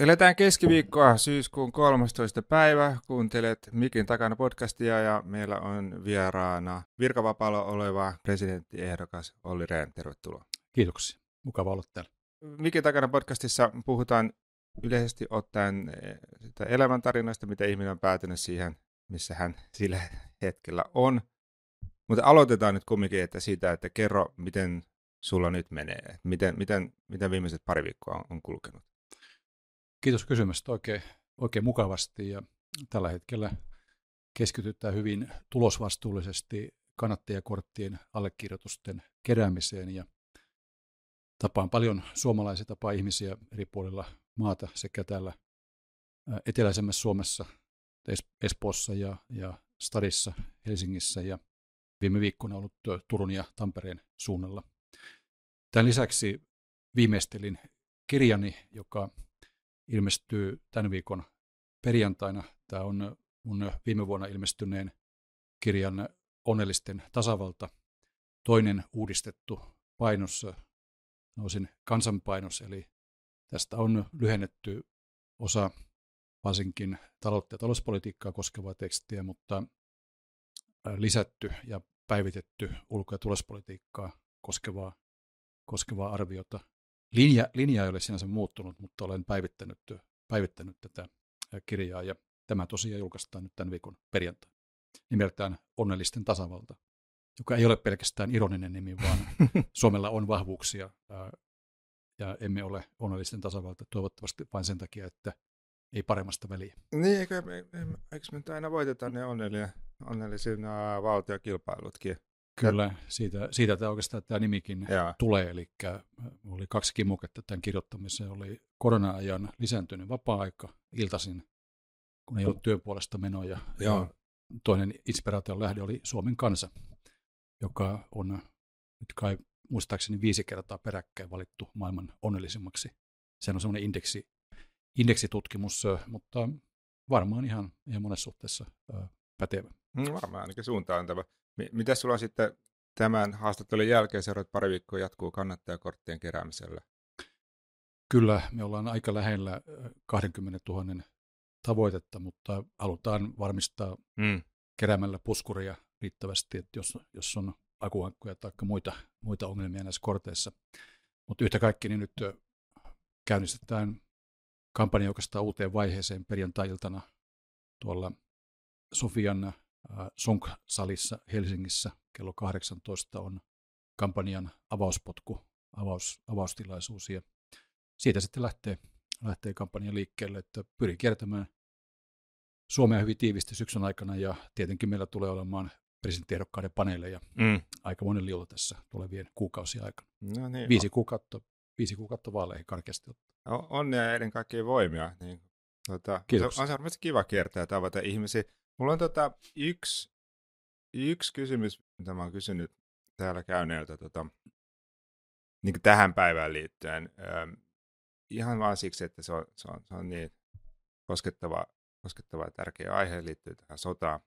Eletään keskiviikkoa syyskuun 13. päivä. Kuuntelet Mikin takana podcastia ja meillä on vieraana virkavapaalla oleva presidenttiehdokas Olli Rehn. Tervetuloa. Kiitoksia. Mukava olla täällä. Mikin takana podcastissa puhutaan yleisesti ottaen eh, sitä elämäntarinoista, miten ihminen on päätynyt siihen, missä hän sillä hetkellä on. Mutta aloitetaan nyt kumminkin että siitä, että kerro, miten sulla nyt menee. Miten, miten, miten viimeiset pari viikkoa on kulkenut? Kiitos kysymästä oikein, oikein mukavasti ja tällä hetkellä keskitytään hyvin tulosvastuullisesti kannattajakorttien allekirjoitusten keräämiseen ja tapaan paljon suomalaisia, tapaa ihmisiä eri puolilla maata sekä täällä eteläisemmässä Suomessa, Espoossa ja, ja Stadissa, Helsingissä ja viime viikkoina ollut Turun ja Tampereen suunnalla. Tämän lisäksi viimeistelin kirjani, joka ilmestyy tämän viikon perjantaina. Tämä on mun viime vuonna ilmestyneen kirjan Onnellisten tasavalta, toinen uudistettu painos, nousin kansanpainos, eli tästä on lyhennetty osa varsinkin taloutta ja talouspolitiikkaa koskevaa tekstiä, mutta lisätty ja päivitetty ulko- ja tulospolitiikkaa koskevaa, koskevaa arviota linja, linja ei ole sinänsä muuttunut, mutta olen päivittänyt, päivittänyt tätä kirjaa ja tämä tosiaan julkaistaan nyt tämän viikon perjantaina. Nimeltään Onnellisten tasavalta, joka ei ole pelkästään ironinen nimi, vaan Suomella on vahvuuksia ja emme ole onnellisten tasavalta toivottavasti vain sen takia, että ei paremmasta väliä. Niin, eikö, eikö me aina voitetaan ne onnellia, onnellisin valtiokilpailutkin? Kyllä, siitä, siitä tämä oikeastaan tämä nimikin Jaa. tulee. Eli oli kaksi kimuketta tämän kirjoittamiseen. Oli korona-ajan lisääntynyt vapaa-aika iltaisin, kun ei ollut työn puolesta menoja. Ja toinen inspiraation lähde oli Suomen kansa, joka on nyt kai muistaakseni viisi kertaa peräkkäin valittu maailman onnellisimmaksi. Se on semmoinen indeksi, indeksitutkimus, mutta varmaan ihan, ihan monessa suhteessa pätevä. Mm, varmaan ainakin suuntaantava. Mitä sulla sitten tämän haastattelun jälkeen seuraavat pari viikkoa jatkuu kannattajakorttien keräämisellä? Kyllä, me ollaan aika lähellä 20 000 tavoitetta, mutta halutaan varmistaa mm. keräämällä puskuria riittävästi, että jos, jos on akuankkuja tai muita, muita ongelmia näissä korteissa. Mutta yhtä kaikki, niin nyt käynnistetään kampanja oikeastaan uuteen vaiheeseen perjantai-iltana tuolla Sofian Sonk-salissa Helsingissä kello 18 on kampanjan avauspotku, avaus, avaustilaisuus ja siitä sitten lähtee, lähtee kampanja liikkeelle, että pyrin kiertämään Suomea hyvin tiivisti syksyn aikana ja tietenkin meillä tulee olemaan presidenttiehdokkaiden paneeleja mm. aika monen liulla tässä tulevien kuukausien aikana. No niin, viisi, kuukautta, viisi kuukautta vaaleihin karkeasti. Onnea ja ennen kaikkea voimia. Niin, tuota, se on varmasti kiva kiertää ja tavata ihmisiä. Mulla on tota, yksi, yksi kysymys, mitä mä oon kysynyt täällä käyneeltä tota, niin tähän päivään liittyen. Ähm, ihan vaan siksi, että se on, se on, se on niin koskettava, koskettava ja tärkeä aihe liittyy tähän sotaan.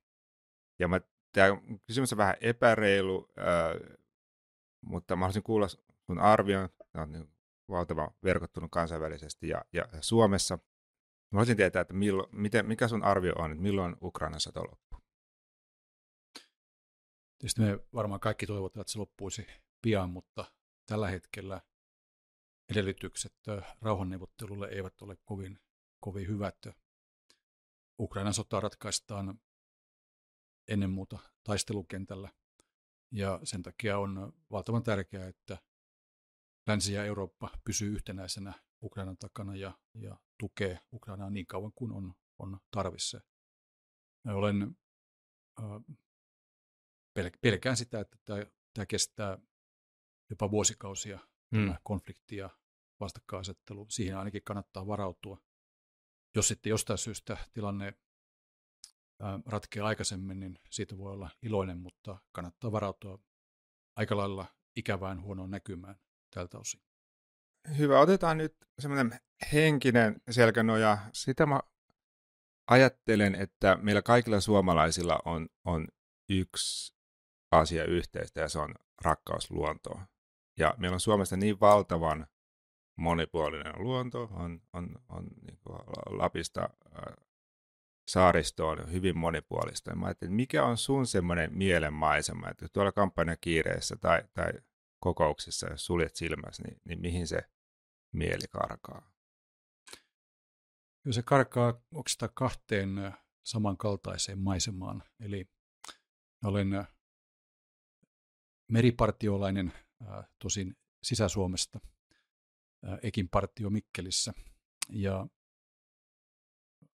Ja mä, tämä kysymys on vähän epäreilu, äh, mutta mä haluaisin kuulla sun arvion. Tämä on niin valtavan verkottunut kansainvälisesti ja, ja Suomessa. Mä haluaisin tietää, että milloin, miten, mikä sun arvio on, että milloin Ukrainan sota loppuu? Tietysti me varmaan kaikki toivotaan, että se loppuisi pian, mutta tällä hetkellä edellytykset rauhanneuvottelulle eivät ole kovin, kovin hyvät. Ukrainan sota ratkaistaan ennen muuta taistelukentällä ja sen takia on valtavan tärkeää, että Länsi ja Eurooppa pysyy yhtenäisenä Ukrainan takana ja, ja tukee Ukrainaa niin kauan kuin on, on tarvissa. Mä olen äh, pelkään sitä, että tämä, tämä kestää jopa vuosikausia, mm. tämä konflikti ja vastakkainasettelu. Siihen ainakin kannattaa varautua. Jos sitten jostain syystä tilanne ratkeaa aikaisemmin, niin siitä voi olla iloinen, mutta kannattaa varautua aika lailla ikävään huonoon näkymään tältä osin. Hyvä, otetaan nyt semmoinen henkinen selkänoja. Sitä mä ajattelen, että meillä kaikilla suomalaisilla on, on yksi asia yhteistä ja se on rakkaus luontoon. Ja meillä on Suomessa niin valtavan monipuolinen luonto, on, on, on niin Lapista äh, saaristo on hyvin monipuolista. Ja mä ajattelin, mikä on sun semmoinen mielenmaisema, että tuolla kampanja kiireessä tai, tai kokouksessa, jos suljet silmäsi, niin, niin mihin se mieli karkaa? Kyllä se karkaa oikeastaan kahteen samankaltaiseen maisemaan. Eli olen meripartiolainen, tosin Sisä-Suomesta, Ekin partio Mikkelissä, ja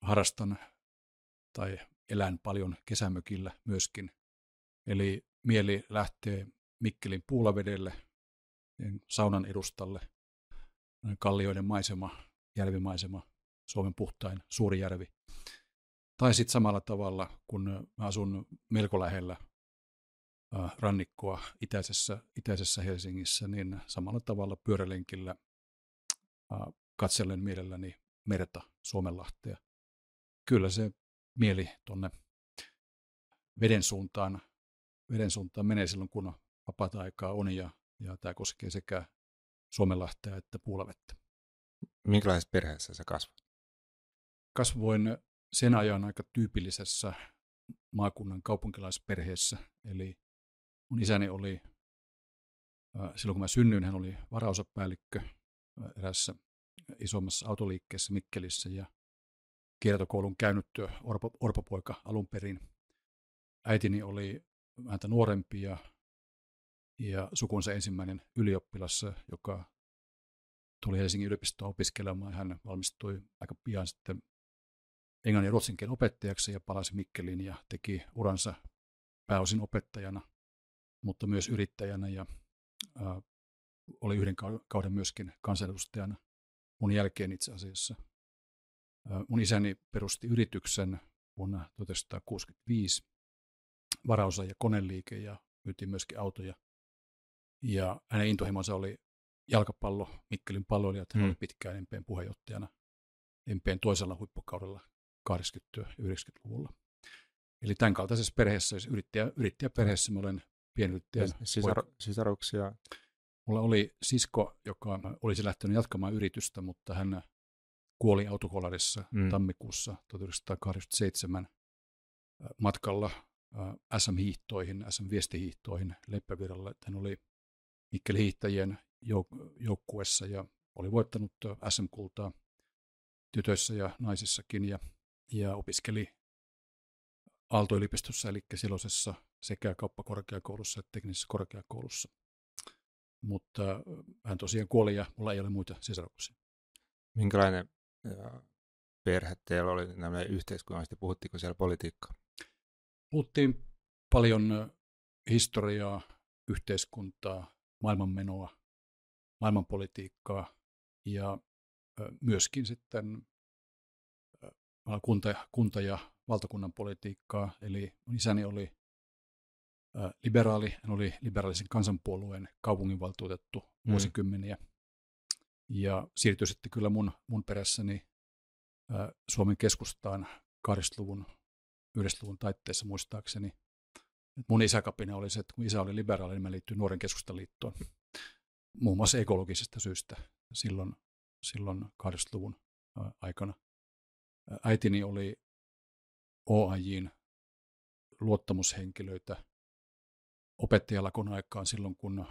harrastan tai elän paljon kesämökillä myöskin. Eli mieli lähtee Mikkelin puulavedelle, saunan edustalle, kallioiden maisema, järvimaisema, Suomen puhtain suuri järvi. Tai sitten samalla tavalla, kun mä asun melko lähellä rannikkoa itäisessä, itäisessä Helsingissä, niin samalla tavalla pyörälenkillä katsellen mielelläni merta Suomenlahtea. Kyllä se mieli tuonne veden suuntaan, veden suuntaan menee silloin, kun vapaata aikaa on ja, ja tämä koskee sekä Suomenlahtea että Puulavettä. Minkälaisessa perheessä sä kasvat? Kasvoin sen ajan aika tyypillisessä maakunnan kaupunkilaisperheessä, eli mun isäni oli, silloin kun mä synnyin, hän oli varaosapäällikkö erässä isommassa autoliikkeessä Mikkelissä ja kiertokoulun käynyt orpo, orpopoika alun perin. Äitini oli häntä nuorempi ja, ja sukunsa ensimmäinen ylioppilas, joka tuli Helsingin yliopistoon opiskelemaan. Hän valmistui aika pian sitten englannin ja ruotsin opettajaksi ja palasi Mikkeliin ja teki uransa pääosin opettajana, mutta myös yrittäjänä ja ää, oli yhden kauden myöskin kansanedustajana mun jälkeen itse asiassa. Mun isäni perusti yrityksen vuonna 1965, varaosa- ja koneliike ja myytiin myöskin autoja. Ja hänen intohimonsa oli jalkapallo, Mikkelin palloilijat, hän hmm. oli pitkään MPn puheenjohtajana MPn toisella huippukaudella 80-90-luvulla. Eli tämän kaltaisessa perheessä, siis yrittäjä, yrittäjäperheessä, mä olen pienyrittäjä. Sisar, sisaruksia? Mulla oli sisko, joka olisi lähtenyt jatkamaan yritystä, mutta hän kuoli autokolarissa mm. tammikuussa 1987 matkalla SM-hiihtoihin, SM-viestihiihtoihin Leppävirralle. Hän oli Mikkeli hiihtäjien jouk- joukkuessa ja oli voittanut SM-kultaa tytöissä ja naisissakin ja, ja opiskeli Aalto-yliopistossa eli silloisessa sekä kauppakorkeakoulussa että teknisessä korkeakoulussa. Mutta hän tosiaan kuoli ja mulla ei ole muita sisaruksia. Minkälainen perhe teillä oli nämä yhteiskunnallisesti, puhuttiinko siellä politiikkaa? Puhuttiin paljon historiaa, yhteiskuntaa, maailmanmenoa, maailmanpolitiikkaa ja myöskin sitten kunta, kunta- ja valtakunnan politiikkaa. Eli isäni oli liberaali, hän oli liberaalisen kansanpuolueen kaupunginvaltuutettu mm. vuosikymmeniä. Ja siirtyi sitten kyllä mun, mun perässäni Suomen keskustaan 80-luvun, 90-luvun taitteessa muistaakseni. Mun isäkapina oli se, että kun isä oli liberaali, niin mä liittyin Nuoren keskustaliittoon. Muun muassa ekologisesta syystä silloin, silloin 80-luvun aikana. Äitini oli OAJin luottamushenkilöitä opettajalakon aikaan silloin, kun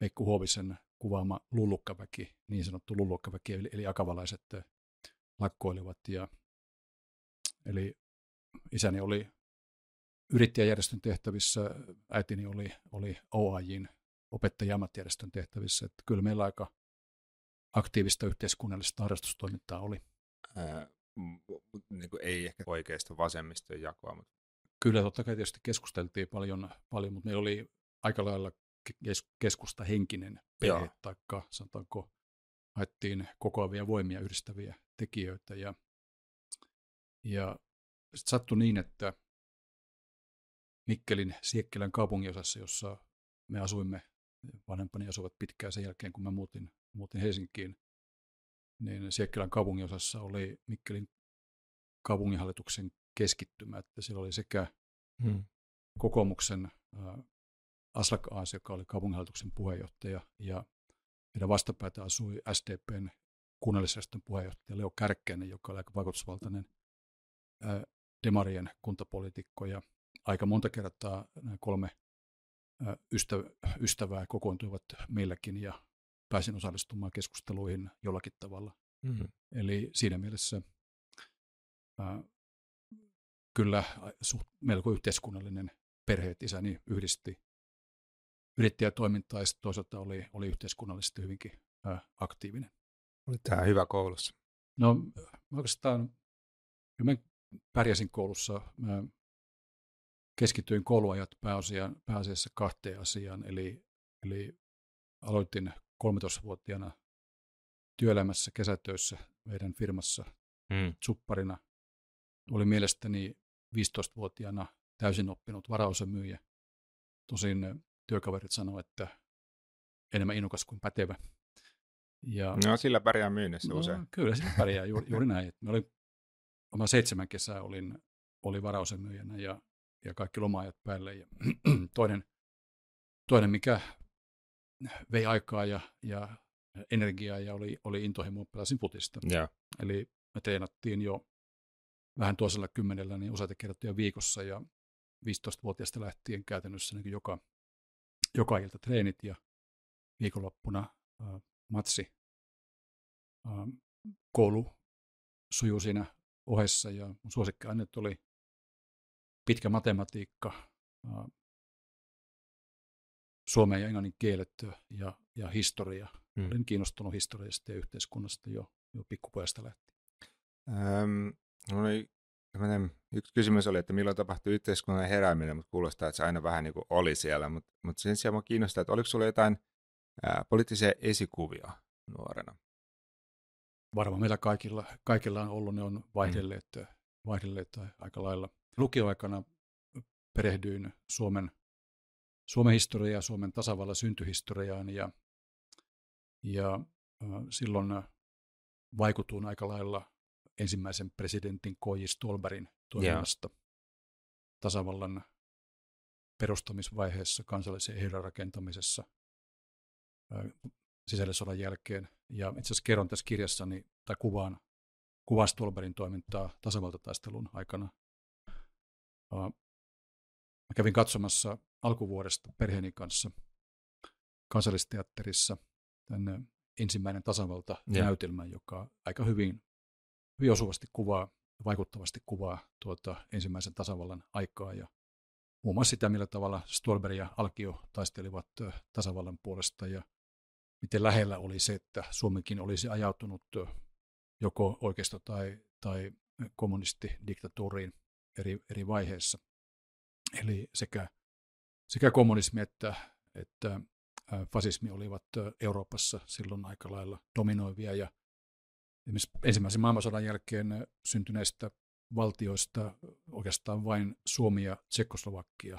Veikku Huovisen kuvaama lullukkaväki, niin sanottu lullukkaväki, eli, eli akavalaiset lakkoilivat. Ja, eli isäni oli yrittäjäjärjestön tehtävissä, äitini oli, oli OAJin opettaja tehtävissä. Että kyllä meillä aika aktiivista yhteiskunnallista harrastustoimintaa oli. Ää, niin kuin ei ehkä oikeasta vasemmiston jakoa, mutta Kyllä totta kai tietysti keskusteltiin paljon, paljon mutta meillä oli aika lailla keskusta henkinen perhe, taikka sanotaanko haettiin kokoavia voimia yhdistäviä tekijöitä. Ja, ja sitten sattui niin, että Mikkelin Siekkelän kaupunginosassa, jossa me asuimme, vanhempani asuvat pitkään sen jälkeen, kun mä muutin, muutin Helsinkiin, niin Siekkelän kaupunginosassa oli Mikkelin kaupunginhallituksen keskittymä, että siellä oli sekä hmm. kokoomuksen äh, Aslak Aas, joka oli kaupunginhallituksen puheenjohtaja, ja Meidän vastapäätä asui SDPn kunnallisjärjestön puheenjohtaja Leo Kärkkäinen, joka oli aika vaikutusvaltainen demarien kuntapoliitikko ja aika monta kertaa nämä kolme ystävää kokoontuivat meilläkin ja pääsin osallistumaan keskusteluihin jollakin tavalla. Mm-hmm. Eli siinä mielessä ää, kyllä suht, melko yhteiskunnallinen perhe, että isäni yhdisti yrittäjätoimintaa ja toisaalta oli, oli yhteiskunnallisesti hyvinkin ää, aktiivinen. Oli tämä hyvä koulussa? No oikeastaan mä pärjäsin koulussa. Mä keskityin kouluajat pääasiassa, pääasiassa kahteen asiaan, eli, eli aloitin 13-vuotiaana työelämässä kesätöissä meidän firmassa mm. supparina. Oli mielestäni 15-vuotiaana täysin oppinut varaosamyyjä. Tosin työkaverit sanoivat, että enemmän innokas kuin pätevä. Ja, no sillä pärjää myynnissä no, usein. Kyllä sillä pärjää juuri, juuri näin. Mä seitsemän kesää olin, oli varaosamyyjänä ja, ja kaikki lomaajat päälle. Ja toinen, toinen, mikä vei aikaa ja, ja energiaa ja oli, oli intohimo, pelasin putista. Yeah. Eli me treenattiin jo vähän toisella kymmenellä niin useita kertoja viikossa ja 15-vuotiaasta lähtien käytännössä niin joka, joka ilta treenit ja viikonloppuna äh, matsi. Äh, koulu sujuu siinä ohessa ja mun suosikkiaineet oli pitkä matematiikka, suomen ja englannin kielet ja, ja historia. Hmm. Olin kiinnostunut historiasta ja yhteiskunnasta jo, jo pikkupojasta lähtien. Ähm, no niin, yksi kysymys oli, että milloin tapahtui yhteiskunnan herääminen, mutta kuulostaa, että se aina vähän niin kuin oli siellä. Mutta, mutta sen sijaan minua kiinnostaa, että oliko sinulla jotain ää, poliittisia esikuvia nuorena? Varmaan meillä kaikilla, kaikilla on ollut, ne on vaihdelleet, hmm. vaihdelleet aika lailla. Lukioaikana perehdyin Suomen Suomen historiaa, Suomen tasavallan syntyhistoriaan ja, ja silloin vaikutuin aika lailla ensimmäisen presidentin K.J. Stolberin toiminnasta yeah. tasavallan perustamisvaiheessa kansallisen ehdon rakentamisessa sisällissodan jälkeen. Ja itse asiassa kerron tässä kirjassani, tai kuvaan, kuvaan Stolberin toimintaa tasavaltataistelun aikana. Mä kävin katsomassa alkuvuodesta perheeni kanssa kansallisteatterissa tämän ensimmäinen tasavalta-näytelmä, yeah. joka aika hyvin, hyvin osuvasti kuvaa, vaikuttavasti kuvaa tuota ensimmäisen tasavallan aikaa ja muun muassa sitä, millä tavalla Stolberg ja Alkio taistelivat tasavallan puolesta ja miten lähellä oli se, että Suomikin olisi ajautunut joko oikeisto- tai, tai kommunistidiktatuuriin eri, eri vaiheissa. Eli sekä, sekä kommunismi että, että fasismi olivat Euroopassa silloin aika lailla dominoivia ja ensimmäisen maailmansodan jälkeen syntyneistä valtioista oikeastaan vain Suomi ja Tsekkoslovakia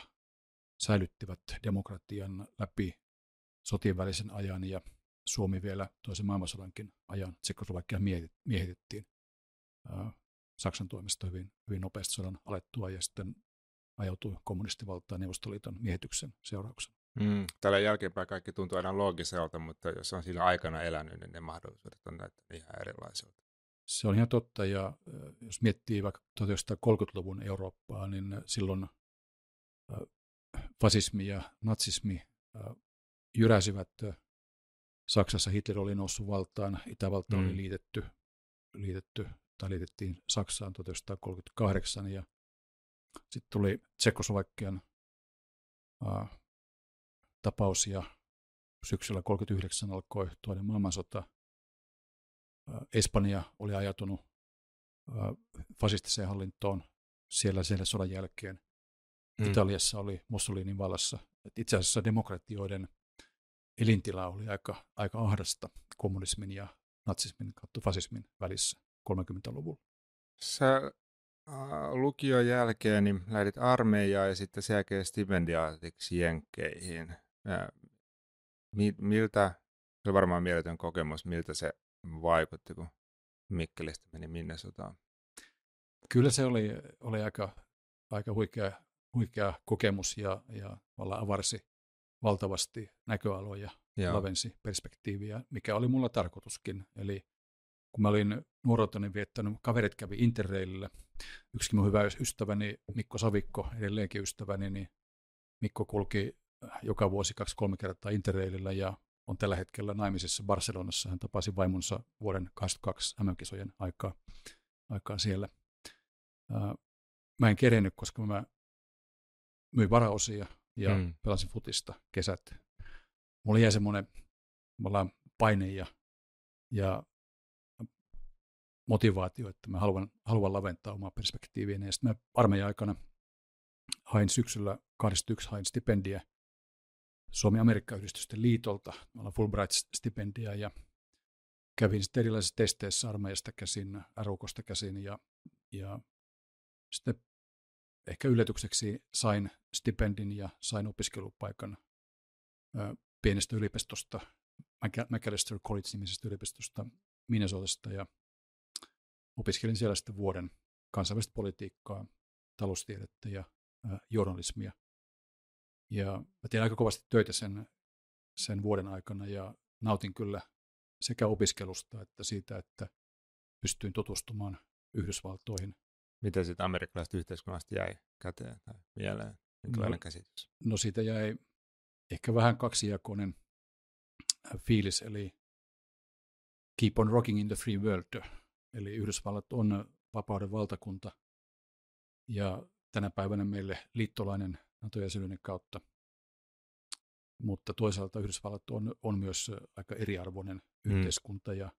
säilyttivät demokratian läpi sotien välisen ajan ja Suomi vielä toisen maailmansodankin ajan Tsekkoslovakia miehitettiin Saksan toimesta hyvin, hyvin nopeasti sodan alettua ja sitten ajautui kommunistivaltaan Neuvostoliiton miehityksen seurauksena. Mm, tällä jälkeenpäin kaikki tuntuu aina loogiselta, mutta jos on siinä aikana elänyt, niin ne mahdollisuudet on näyttänyt ihan erilaisilta. Se on ihan totta, ja jos miettii vaikka 1930-luvun Eurooppaa, niin silloin fasismi ja natsismi jyräsivät. Saksassa Hitler oli noussut valtaan, Itävalta mm. oli liitetty, liitetty tai liitettiin Saksaan 1938, ja sitten tuli Tsekoslovakian äh, tapaus ja syksyllä 1939 alkoi toinen maailmansota. Äh, Espanja oli ajatunut äh, fasistiseen hallintoon siellä, siellä sodan jälkeen. Mm. Italiassa oli Mussolinin vallassa. Et itse asiassa demokratioiden elintila oli aika, aika ahdasta kommunismin ja natsismin kautta fasismin välissä 30-luvulla. Sä lukion jälkeen niin lähdit armeijaan ja sitten sen jälkeen stipendiaatiksi Jenkkeihin. miltä, se on varmaan mieletön kokemus, miltä se vaikutti, kun Mikkelistä meni Minnesotaan? Kyllä se oli, oli aika, aika huikea, huikea kokemus ja, ja avarsi, valtavasti näköaloja, Joo. lavensi perspektiiviä, mikä oli mulla tarkoituskin. Eli kun mä olin nuoruuteni viettänyt, kaverit kävi Interrailillä. Yksi mun hyvä ystäväni, Mikko Savikko, edelleenkin ystäväni, niin Mikko kulki joka vuosi kaksi-kolme kertaa Interrailillä ja on tällä hetkellä naimisissa Barcelonassa. Hän tapasi vaimonsa vuoden 22 MM-kisojen aikaa, aikaa siellä. Mä en kerennyt, koska mä myin varaosia ja mm. pelasin futista kesät. Mulla jäi semmoinen paine ja, ja motivaatio, että mä haluan, haluan laventaa omaa perspektiiviä. Ja sitten mä armeijan aikana hain syksyllä 21 hain stipendiä Suomi-Amerikka-yhdistysten liitolta. Me ollaan Fulbright-stipendia ja kävin sitten erilaisissa testeissä armeijasta käsin, RUKosta käsin ja, ja sitten ehkä yllätykseksi sain stipendin ja sain opiskelupaikan ö, pienestä yliopistosta, McAllister College-nimisestä yliopistosta Minnesotasta ja opiskelin siellä sitten vuoden kansainvälistä politiikkaa, taloustiedettä ja ö, journalismia. Ja mä tein aika kovasti töitä sen, sen vuoden aikana ja nautin kyllä sekä opiskelusta että siitä, että pystyin tutustumaan Yhdysvaltoihin Miten sitten amerikkalaisesta yhteiskunnasta jäi käteen tai mieleen? Minkälainen no, käsitys? No siitä jäi ehkä vähän kaksijakoinen fiilis, eli keep on rocking in the free world. Eli Yhdysvallat on vapauden valtakunta ja tänä päivänä meille liittolainen NATO-jäsenyyden kautta. Mutta toisaalta Yhdysvallat on, on myös aika eriarvoinen mm. yhteiskunta ja,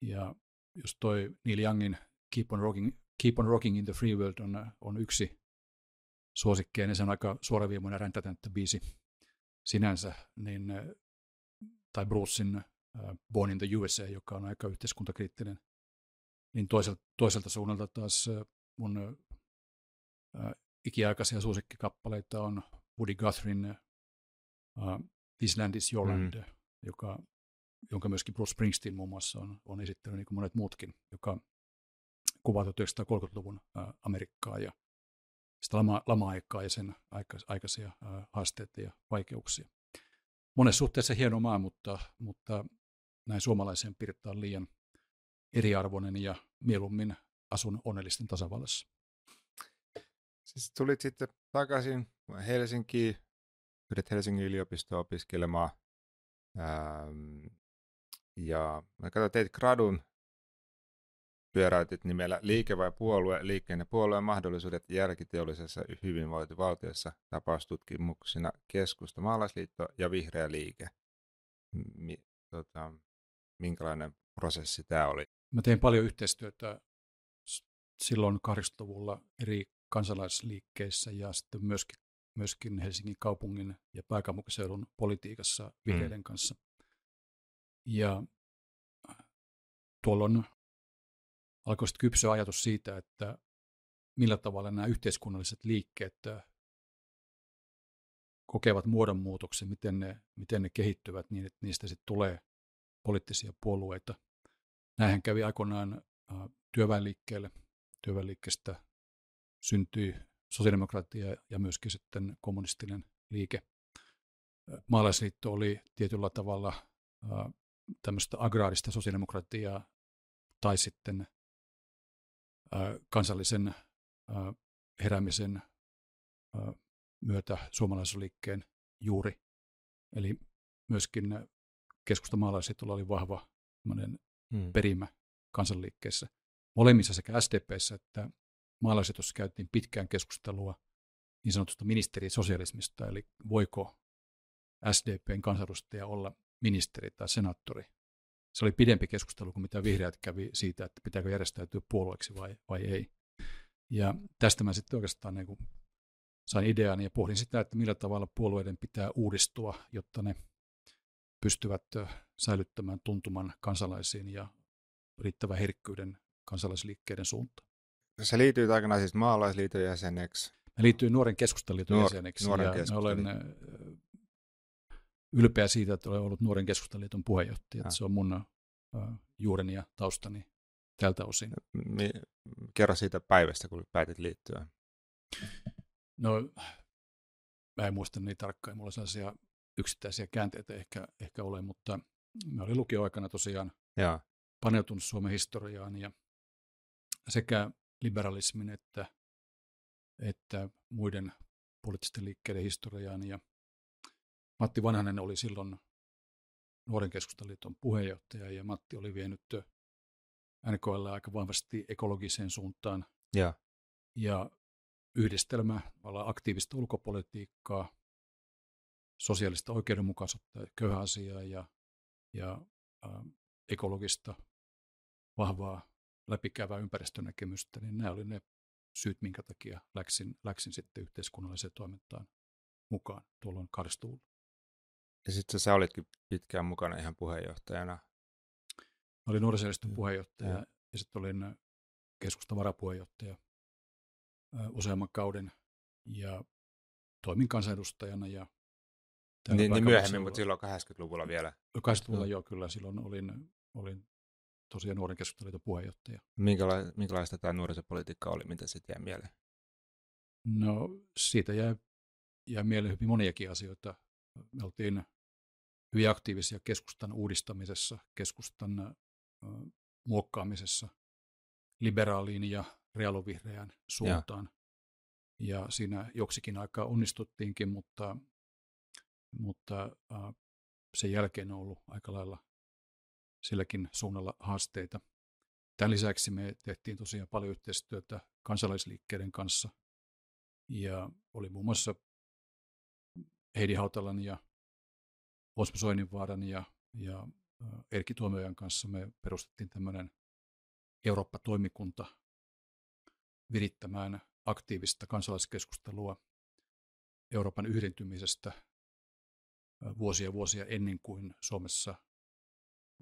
ja jos toi Neil Youngin Keep on Rocking Keep on Rocking in the Free World on, on yksi suosikkeja, ja se on aika suoraviimainen räntätänttä biisi sinänsä, niin, tai Brucein uh, Born in the USA, joka on aika yhteiskuntakriittinen, niin toiselta, toiselta suunnalta taas mun uh, ikiaikaisia suosikkikappaleita on Woody Guthrin uh, This Land is Your Land, mm. joka, jonka myöskin Bruce Springsteen muun muassa on, on esittänyt, niin kuin monet muutkin, joka kuvaa 1930-luvun Amerikkaa ja sitä lama, lama-aikaa ja sen aika, aikaisia haasteita ja vaikeuksia. Monessa suhteessa hieno maa, mutta, mutta näin suomalaisen piirtaa liian eriarvoinen ja mieluummin asun onnellisten tasavallassa. Siis tulit sitten takaisin Helsinkiin, pyrit Helsingin yliopistoon opiskelemaan. Ähm, ja mä katsoin, teit gradun pyöräytit nimellä Liike vai puolue, liikkeen ja puolueen mahdollisuudet jälkiteollisessa hyvinvointivaltiossa tapaustutkimuksina keskusta, maalaisliitto ja vihreä liike. Mi, tota, minkälainen prosessi tämä oli? Mä tein paljon yhteistyötä silloin 80-luvulla eri kansalaisliikkeissä ja sitten myöskin, myöskin Helsingin kaupungin ja pääkaupunkiseudun politiikassa vihreiden mm. kanssa. Ja tuolloin alkoi sitten kypsyä ajatus siitä, että millä tavalla nämä yhteiskunnalliset liikkeet äh, kokevat muodonmuutoksen, miten ne, miten ne kehittyvät niin, että niistä sitten tulee poliittisia puolueita. Näinhän kävi aikoinaan äh, työväenliikkeelle. Työväenliikkeestä syntyi sosiaalidemokratia ja myöskin sitten kommunistinen liike. Äh, maalaisliitto oli tietyllä tavalla tämmöistä agraarista sosiaalidemokratiaa tai sitten kansallisen heräämisen myötä suomalaisuusliikkeen juuri. Eli myöskin keskustamaalaisilla oli vahva hmm. perimä kansanliikkeessä. Molemmissa sekä SDPssä että maalaisitussa käytiin pitkään keskustelua niin sanotusta ministerisosialismista, eli voiko SDPn kansanedustaja olla ministeri tai senaattori se oli pidempi keskustelu kuin mitä vihreät kävi siitä, että pitääkö järjestäytyä puolueeksi vai, vai ei. Ja tästä mä sitten oikeastaan niin kuin sain idean ja pohdin sitä, että millä tavalla puolueiden pitää uudistua, jotta ne pystyvät säilyttämään tuntuman kansalaisiin ja riittävän herkkyyden kansalaisliikkeiden suuntaan. Se liittyy aikanaan siis maalaisliiton jäseneksi. Mä liittyin nuoren keskusteliiton Nuor- jäseneksi nuoren ja olen ylpeä siitä, että olen ollut Nuoren keskustaliiton puheenjohtaja. Ja. Se on mun uh, juureni ja taustani tältä osin. Kerro siitä päivästä, kun päätit liittyä. No, mä en muista niin tarkkaan, mulla sellaisia yksittäisiä käänteitä ehkä, ehkä ole, mutta mä olin lukioaikana tosiaan ja. paneutunut Suomen historiaan ja sekä liberalismin että, että muiden poliittisten liikkeiden historiaan. Ja Matti Vanhanen oli silloin Nuoren keskustaliiton puheenjohtaja ja Matti oli vienyt NKL aika vahvasti ekologiseen suuntaan. Ja, ja yhdistelmä aktiivista ulkopolitiikkaa, sosiaalista oikeudenmukaisuutta, köyhäasiaa ja, ja äh, ekologista vahvaa läpikäyvää ympäristönäkemystä, niin nämä olivat ne syyt, minkä takia läksin, läksin sitten yhteiskunnalliseen toimintaan mukaan tuolloin 80 Ja sitten sä olitkin pitkään mukana ihan puheenjohtajana. Mä olin nuorisojärjestön puheenjohtaja ja, ja sitten olin keskustan varapuheenjohtaja useamman kauden ja toimin kansanedustajana ja niin, niin myöhemmin, mutta silloin 80-luvulla vielä. 80-luvulla joo, kyllä. Silloin olin, olin tosiaan nuoren keskusteliiton puheenjohtaja. Minkäla- minkälaista tämä nuorisopolitiikka oli, mitä sitten jäi mieleen? No siitä jäi, jäi mieleen hyvin moniakin asioita. Me oltiin hyvin aktiivisia keskustan uudistamisessa, keskustan äh, muokkaamisessa liberaaliin ja realovihreään suuntaan. Ja. ja siinä joksikin aikaa onnistuttiinkin, mutta, mutta sen jälkeen on ollut aika lailla silläkin suunnalla haasteita. Tämän lisäksi me tehtiin tosiaan paljon yhteistyötä kansalaisliikkeiden kanssa ja oli muun muassa Heidi Hautalan ja Osmo Soininvaaran ja, ja Erkki Tuomiojan kanssa me perustettiin tämmöinen Eurooppa-toimikunta virittämään aktiivista kansalaiskeskustelua Euroopan yhdentymisestä vuosia vuosia ennen kuin Suomessa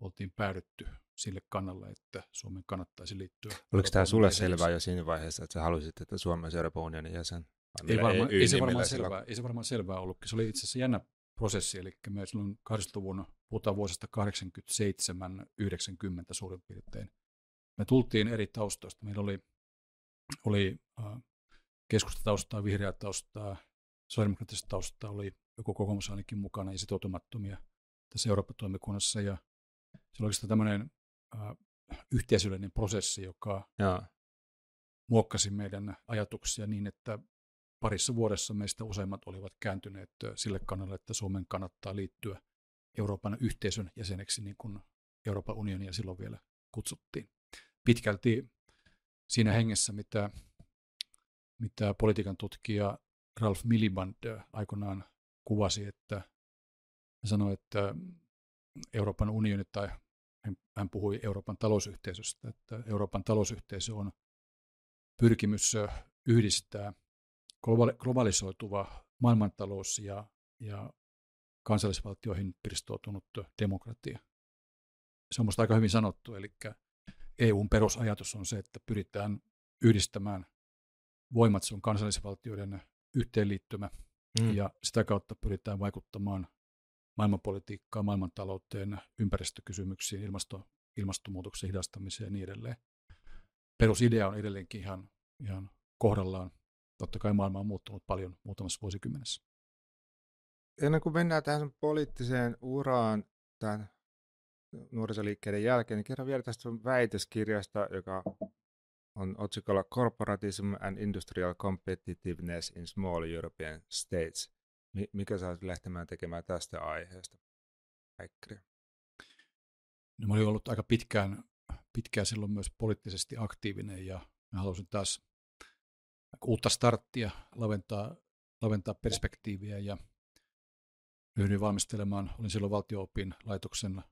oltiin päädytty sille kannalle, että Suomen kannattaisi liittyä. Oliko tämä sulle selvää jo siinä vaiheessa, että sä halusit, että Suomi olisi Euroopan unionin jäsen? Ei, varma, ei, se varmaan selvää, ei se varmaan selvää ollut. Se oli itse asiassa jännä prosessi, eli me silloin 80-luvun, puhutaan vuosista 87-90 suurin piirtein. Me tultiin eri taustoista. Meillä oli, oli äh, keskustataustaa, vihreää taustaa, sosiaalidemokraattista taustaa, oli joku kokoomus ainakin mukana ja sitoutumattomia tässä Eurooppa-toimikunnassa. Ja se oli oikeastaan tämmöinen äh, yhteisöllinen prosessi, joka ja. muokkasi meidän ajatuksia niin, että parissa vuodessa meistä useimmat olivat kääntyneet sille kannalle, että Suomen kannattaa liittyä Euroopan yhteisön jäseneksi, niin kuin Euroopan unionia silloin vielä kutsuttiin. Pitkälti siinä hengessä, mitä, mitä politiikan tutkija Ralph Miliband aikoinaan kuvasi, että sanoi, että Euroopan unioni tai hän puhui Euroopan talousyhteisöstä, että Euroopan talousyhteisö on pyrkimys yhdistää globalisoituva maailmantalous ja, ja kansallisvaltioihin pirstoutunut demokratia. Se on minusta aika hyvin sanottu, eli EUn perusajatus on se, että pyritään yhdistämään voimat, se on kansallisvaltioiden yhteenliittymä, mm. ja sitä kautta pyritään vaikuttamaan maailmanpolitiikkaan, maailmantalouteen, ympäristökysymyksiin, ilmasto, ilmastonmuutoksen hidastamiseen ja niin edelleen. Perusidea on edelleenkin ihan, ihan kohdallaan. Totta kai maailma on muuttunut paljon muutamassa vuosikymmenessä. Ennen kuin mennään tähän poliittiseen uraan tämän nuorisoliikkeiden jälkeen, niin kerran vielä tästä väitöskirjasta, joka on otsikolla Corporatism and Industrial Competitiveness in Small European States. Mikä sä lähtemään tekemään tästä aiheesta, Häkkiri? No, mä olin ollut aika pitkään, pitkään silloin myös poliittisesti aktiivinen ja mä halusin taas uutta starttia, laventaa, laventaa perspektiiviä ja ryhdyin valmistelemaan, olin silloin valtio-opin laitoksen,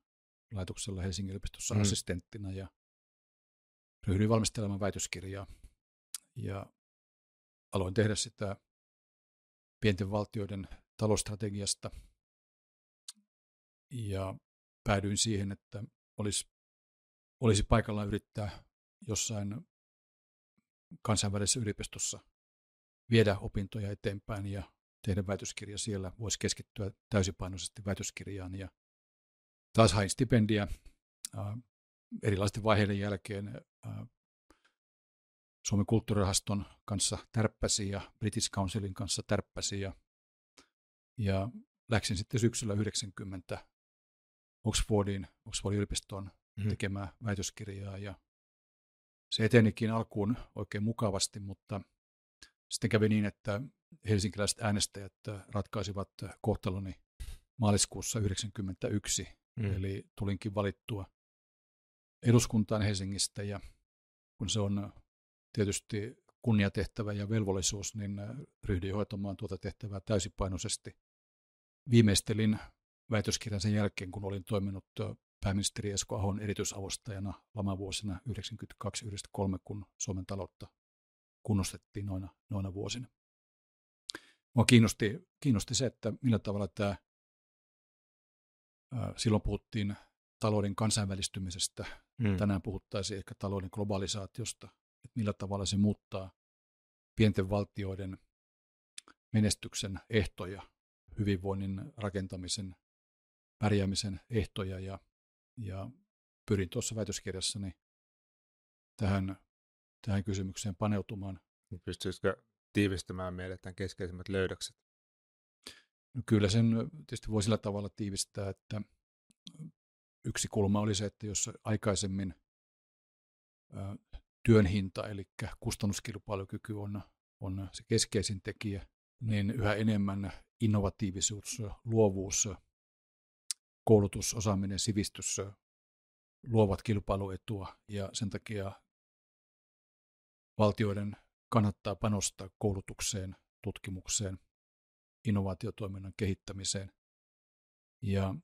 laitoksella Helsingin yliopistossa mm. assistenttina ja ryhdyin valmistelemaan väitöskirjaa ja aloin tehdä sitä pienten valtioiden talousstrategiasta ja päädyin siihen, että olisi, olisi paikallaan yrittää jossain kansainvälisessä yliopistossa viedä opintoja eteenpäin ja tehdä väitöskirja siellä. Voisi keskittyä täysipainoisesti väitöskirjaan ja taas hain stipendiä erilaisten vaiheiden jälkeen Suomen kulttuurirahaston kanssa tärppäsi ja British Councilin kanssa tärppäsi ja Ja läksin sitten syksyllä 90 Oxfordin, Oxfordin yliopistoon mm-hmm. tekemään väitöskirjaa ja se etenikin alkuun oikein mukavasti, mutta sitten kävi niin, että helsinkiläiset äänestäjät ratkaisivat kohtaloni maaliskuussa 1991, mm. eli tulinkin valittua eduskuntaan Helsingistä ja kun se on tietysti kunniatehtävä ja velvollisuus, niin ryhdyin hoitamaan tuota tehtävää täysipainoisesti. Viimeistelin väitöskirjan sen jälkeen, kun olin toiminut pääministeri Esko Ahon erityisavustajana lamavuosina 1992-1993, kun Suomen taloutta kunnostettiin noina, noina vuosina. Mua kiinnosti, kiinnosti se, että millä tavalla tämä, silloin puhuttiin talouden kansainvälistymisestä, hmm. tänään puhuttaisiin ehkä talouden globalisaatiosta, että millä tavalla se muuttaa pienten valtioiden menestyksen ehtoja, hyvinvoinnin rakentamisen, pärjäämisen ehtoja ja, ja pyrin tuossa väitöskirjassani tähän, tähän kysymykseen paneutumaan. Pystyisikö tiivistämään meille tämän keskeisimmät löydökset? No kyllä sen tietysti voi sillä tavalla tiivistää, että yksi kulma oli se, että jos aikaisemmin työn hinta, eli kustannuskilpailukyky on, on se keskeisin tekijä, niin yhä enemmän innovatiivisuus, luovuus, koulutus, osaaminen, sivistys luovat kilpailuetua ja sen takia valtioiden kannattaa panostaa koulutukseen, tutkimukseen, innovaatiotoiminnan kehittämiseen. Ja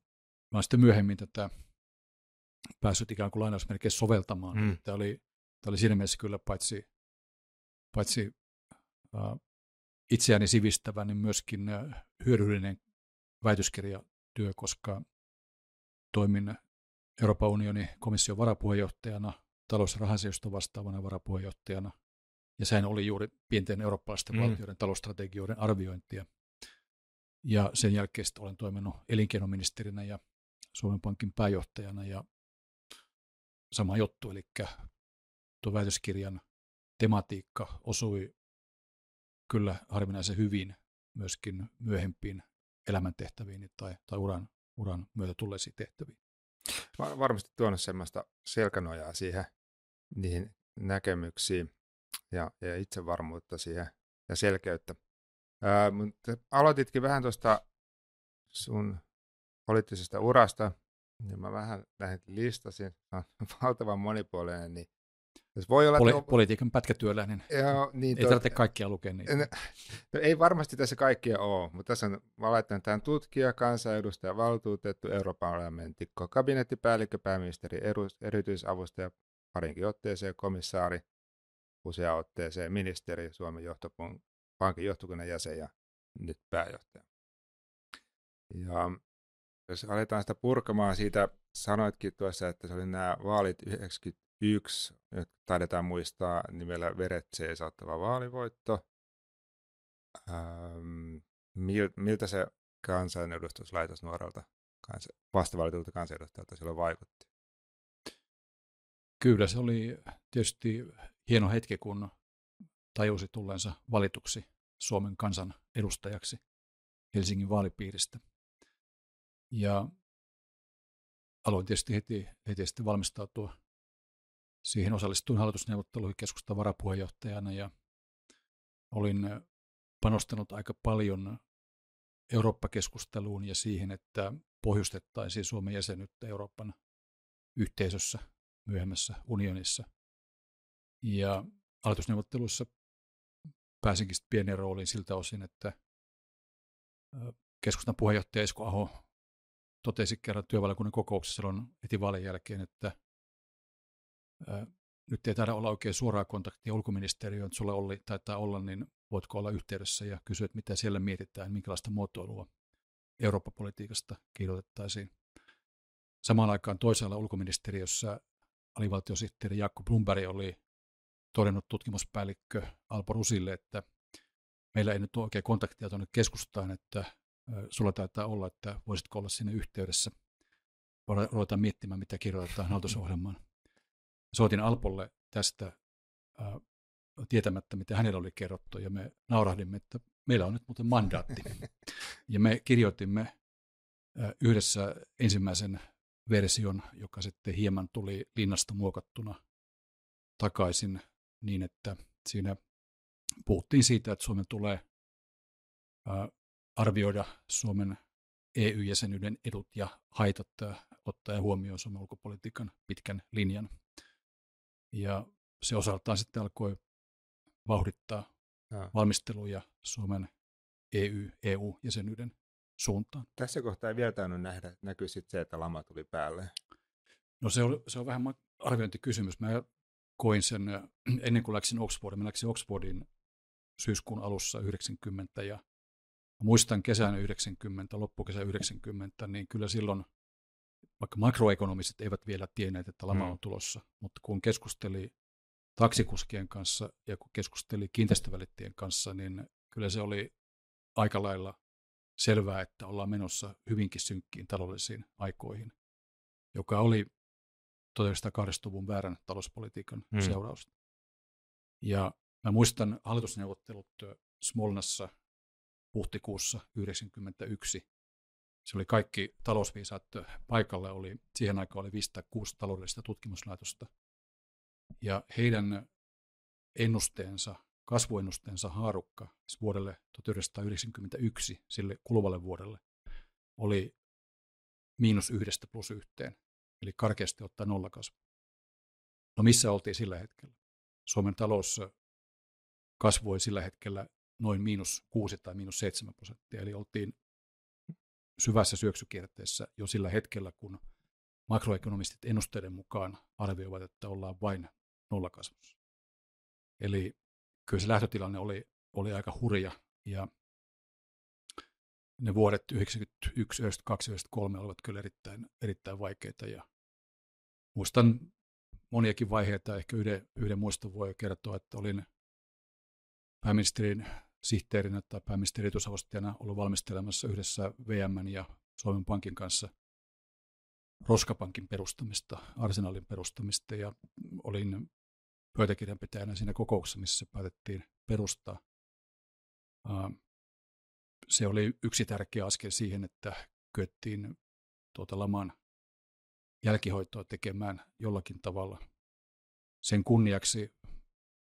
mä sitten myöhemmin tätä päässyt ikään kuin lainausmerkeissä soveltamaan. Mm. Tämä, oli, tämä oli siinä mielessä kyllä paitsi, paitsi uh, itseäni sivistävä, niin myöskin uh, hyödyllinen väitöskirjatyö, koska toimin Euroopan unionin komission varapuheenjohtajana, talous- ja vastaavana varapuheenjohtajana, ja sehän oli juuri pienten eurooppalaisten mm. valtioiden talousstrategioiden arviointia. Ja sen jälkeen olen toiminut elinkeinoministerinä ja Suomen Pankin pääjohtajana, ja sama juttu, eli tuo väitöskirjan tematiikka osui kyllä harvinaisen hyvin myöskin myöhempiin elämäntehtäviin tai, tai uran, uran myötä tulleisiin tehtäviin. Var, varmasti tuonut semmoista selkänojaa siihen niihin näkemyksiin ja, ja itsevarmuutta siihen ja selkeyttä. Ää, mutta aloititkin vähän tuosta sun poliittisesta urasta, niin mä vähän lähdin listasin, on valtavan monipuolinen, niin jos voi olla, Poli- politiikan pätkätyöläinen. Joo, niin ei tarvitse kaikkia lukea niitä. No, no, ei varmasti tässä kaikkia ole, mutta tässä on, mä laitan tämän tutkija, kansanedustaja, valtuutettu, Euroopan parlamentti, kabinettipäällikkö, pääministeri, erityisavustaja, parinkin otteeseen, komissaari, usea otteeseen, ministeri, Suomen johtopankin johtokunnan jäsen ja nyt pääjohtaja. Ja jos aletaan sitä purkamaan siitä, sanoitkin tuossa, että se oli nämä vaalit 91, jotka taidetaan muistaa nimellä Veret saattava vaalivoitto. Ähm, miltä se kansanedustuslaitos nuorelta kansa, vastavalitulta kansanedustajalta silloin vaikutti? Kyllä se oli tietysti hieno hetki, kun tajusi tulleensa valituksi Suomen kansan edustajaksi Helsingin vaalipiiristä. Ja aloin tietysti heti, heti sitten valmistautua siihen. Osallistuin hallitusneuvotteluihin keskustan varapuheenjohtajana ja olin panostanut aika paljon Eurooppa-keskusteluun ja siihen, että pohjustettaisiin Suomen jäsenyyttä Euroopan yhteisössä myöhemmässä unionissa. Ja hallitusneuvotteluissa pääsinkin pienen rooliin siltä osin, että keskustan puheenjohtaja Esko Aho totesi kerran työvaliokunnan kokouksessa silloin heti vaalien jälkeen, että ää, nyt ei taida olla oikein suoraa kontaktia ulkoministeriöön, että sulla oli, taitaa olla, niin voitko olla yhteydessä ja kysyä, että mitä siellä mietitään, minkälaista muotoilua Eurooppa-politiikasta kirjoitettaisiin. Samaan aikaan toisella ulkoministeriössä alivaltiosihteeri Jaakko Blumberg oli todennut tutkimuspäällikkö Alpo Rusille, että meillä ei nyt ole oikein kontaktia tuonne keskustaan, että sulla taitaa olla, että voisitko olla sinne yhteydessä. Ruvetaan miettimään, mitä kirjoitetaan hallitusohjelmaan. Soitin Alpolle tästä ää, tietämättä, mitä hänellä oli kerrottu, ja me naurahdimme, että meillä on nyt muuten mandaatti. Ja me kirjoitimme yhdessä ensimmäisen version, joka sitten hieman tuli linnasta muokattuna takaisin niin, että siinä puhuttiin siitä, että Suomen tulee arvioida Suomen EU-jäsenyyden edut ja haitat ottaa huomioon Suomen ulkopolitiikan pitkän linjan. Ja se osaltaan sitten alkoi vauhdittaa ja. valmisteluja Suomen EU, EU-jäsenyyden suuntaan. Tässä kohtaa ei vielä tainnut nähdä, näkyy sitten se, että lama tuli päälle. No se on, se on vähän arviointikysymys. Mä koin sen ennen kuin läksin Oxfordiin. Mä läksin Oxfordin syyskuun alussa 90 ja muistan kesän 90, loppukesä 90, niin kyllä silloin, vaikka makroekonomiset eivät vielä tienneet, että lama mm. on tulossa, mutta kun keskusteli taksikuskien kanssa ja kun keskusteli kiinteistövälittäjien kanssa, niin kyllä se oli aika lailla selvää, että ollaan menossa hyvinkin synkkiin taloudellisiin aikoihin, joka oli 1980-luvun väärän talouspolitiikan mm. seurausta. Ja mä muistan hallitusneuvottelut Smolnassa huhtikuussa 1991. Se oli kaikki talousviisaat paikalle, oli, siihen aikaan oli 506 taloudellista tutkimuslaitosta. Ja heidän ennusteensa, kasvuennusteensa haarukka siis vuodelle 1991, sille kuluvalle vuodelle, oli miinus yhdestä plus yhteen, eli karkeasti ottaa nollakasvu. No missä oltiin sillä hetkellä? Suomen talous kasvoi sillä hetkellä noin miinus 6 tai miinus 7 prosenttia. Eli oltiin syvässä syöksykierteessä jo sillä hetkellä, kun makroekonomistit ennusteiden mukaan arvioivat, että ollaan vain nollakasvussa. Eli kyllä se lähtötilanne oli, oli aika hurja ja ne vuodet 91, 92, 93 olivat kyllä erittäin, erittäin vaikeita ja muistan moniakin vaiheita, ehkä yhden, yhden muiston voi kertoa, että olin pääministerin sihteerinä tai pääministerin etusavustajana ollut valmistelemassa yhdessä VM ja Suomen Pankin kanssa Roskapankin perustamista, Arsenalin perustamista ja olin pöytäkirjanpitäjänä siinä kokouksessa, missä se päätettiin perustaa. Se oli yksi tärkeä askel siihen, että kyettiin tuota laman jälkihoitoa tekemään jollakin tavalla. Sen kunniaksi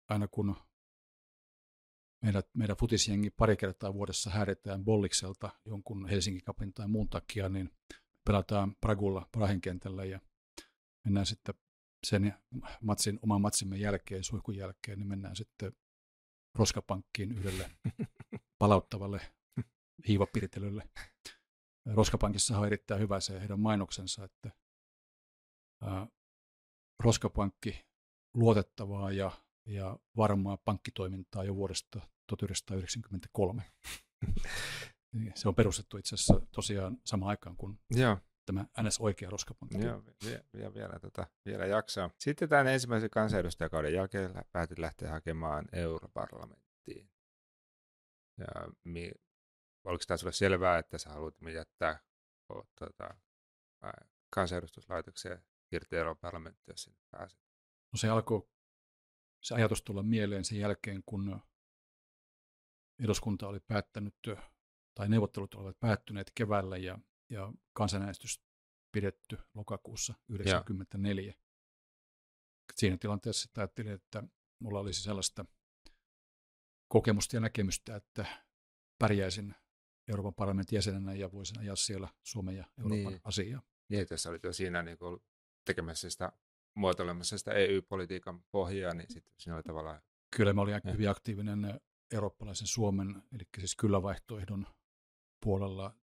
aina kun meidän, meidän futisjengi pari kertaa vuodessa häiritään Bollikselta jonkun Helsingin kapin tai muun takia, niin pelataan Pragulla Prahen kentällä ja mennään sitten sen matsin, oman matsimme jälkeen, suihkun jälkeen, niin mennään sitten Roskapankkiin yhdelle palauttavalle hiivapirtelylle. Roskapankissa on erittäin hyvä se heidän mainoksensa, että ää, Roskapankki luotettavaa ja ja varmaa pankkitoimintaa jo vuodesta 1993. Niin, se on perustettu itse asiassa tosiaan samaan aikaan kuin Joo. tämä NS-oikea roskapankki. Joo, vielä, vielä, vielä, tota, vielä jaksaa. Sitten tämän ensimmäisen kansanedustajakauden jälkeen päätit lähteä hakemaan europarlamenttiin. Ja mi, oliko tämä sinulle selvää, että sä haluat jättää tota, kansanedustuslaitokseen irti europarlamenttia, jos sinne pääset? No se alkoi se ajatus tulla mieleen sen jälkeen, kun eduskunta oli päättänyt, tai neuvottelut olivat päättyneet keväällä ja, ja kansanäänestys pidetty lokakuussa 1994. Siinä tilanteessa ajattelin, että mulla olisi sellaista kokemusta ja näkemystä, että pärjäisin Euroopan parlamentin jäsenenä ja voisin ajaa siellä Suomen ja Euroopan niin. asiaa. Niin, tässä olit jo siinä niin tekemässä sitä muotoilemassa sitä EU-politiikan pohjaa, niin sitten siinä oli tavallaan... Kyllä mä olin ja. hyvin aktiivinen eurooppalaisen Suomen, eli siis kyllä vaihtoehdon puolella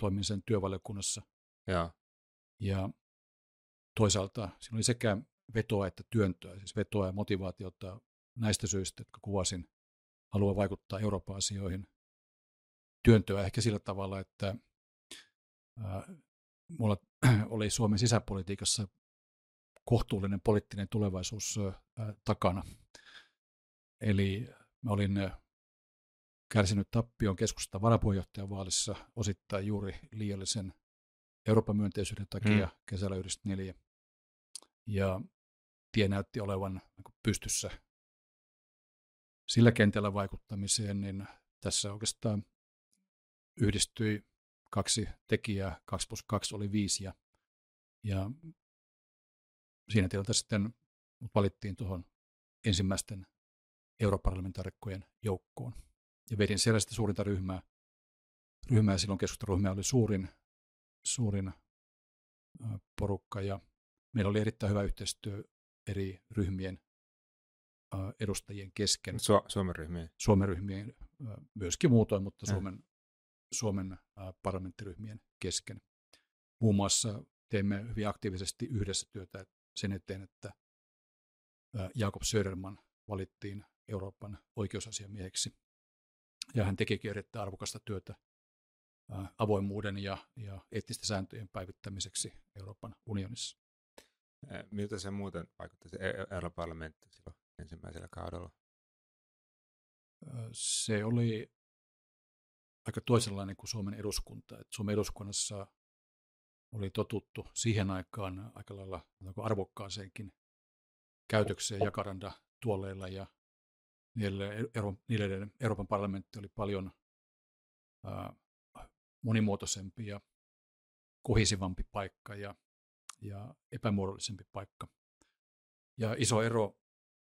toimin sen työvaliokunnassa. Ja. ja toisaalta siinä oli sekä vetoa että työntöä, siis vetoa ja motivaatiota näistä syistä, jotka kuvasin, haluaa vaikuttaa Euroopan asioihin. Työntöä ehkä sillä tavalla, että ää, mulla oli Suomen sisäpolitiikassa kohtuullinen poliittinen tulevaisuus takana. Eli mä olin kärsinyt tappion keskusta varapuheenjohtajan vaalissa osittain juuri liiallisen Euroopan myönteisyyden takia hmm. kesällä 94. Ja tie näytti olevan niin pystyssä sillä kentällä vaikuttamiseen, niin tässä oikeastaan yhdistyi kaksi tekijää, 2 plus 2 oli 5 ja, ja siinä tilanteessa sitten valittiin tuohon ensimmäisten europarlamentaarikkojen joukkoon. Ja vedin siellä sitten suurinta ryhmää. Ryhmää silloin keskusteluryhmä oli suurin, suurin porukka ja meillä oli erittäin hyvä yhteistyö eri ryhmien edustajien kesken. Su- Suomen ryhmien? Suomen ryhmien myöskin muutoin, mutta Suomen, Suomen parlamenttiryhmien kesken. Muun muassa teemme hyvin aktiivisesti yhdessä työtä sen eteen, että Jakob Söderman valittiin Euroopan oikeusasiamieheksi. Ja hän tekikin erittäin arvokasta työtä avoimuuden ja, ja eettisten sääntöjen päivittämiseksi Euroopan unionissa. Miltä se muuten vaikutti se e-, Euroopan parlamentti silloin ensimmäisellä kaudella? Se oli aika toisenlainen kuin Suomen eduskunta. Et Suomen eduskunnassa oli totuttu siihen aikaan aika lailla arvokkaaseenkin käytökseen jakaranda tuoleilla ja niille, niille Euroopan parlamentti oli paljon monimuotoisempi ja kohisivampi paikka ja, ja epämuodollisempi paikka. Ja iso ero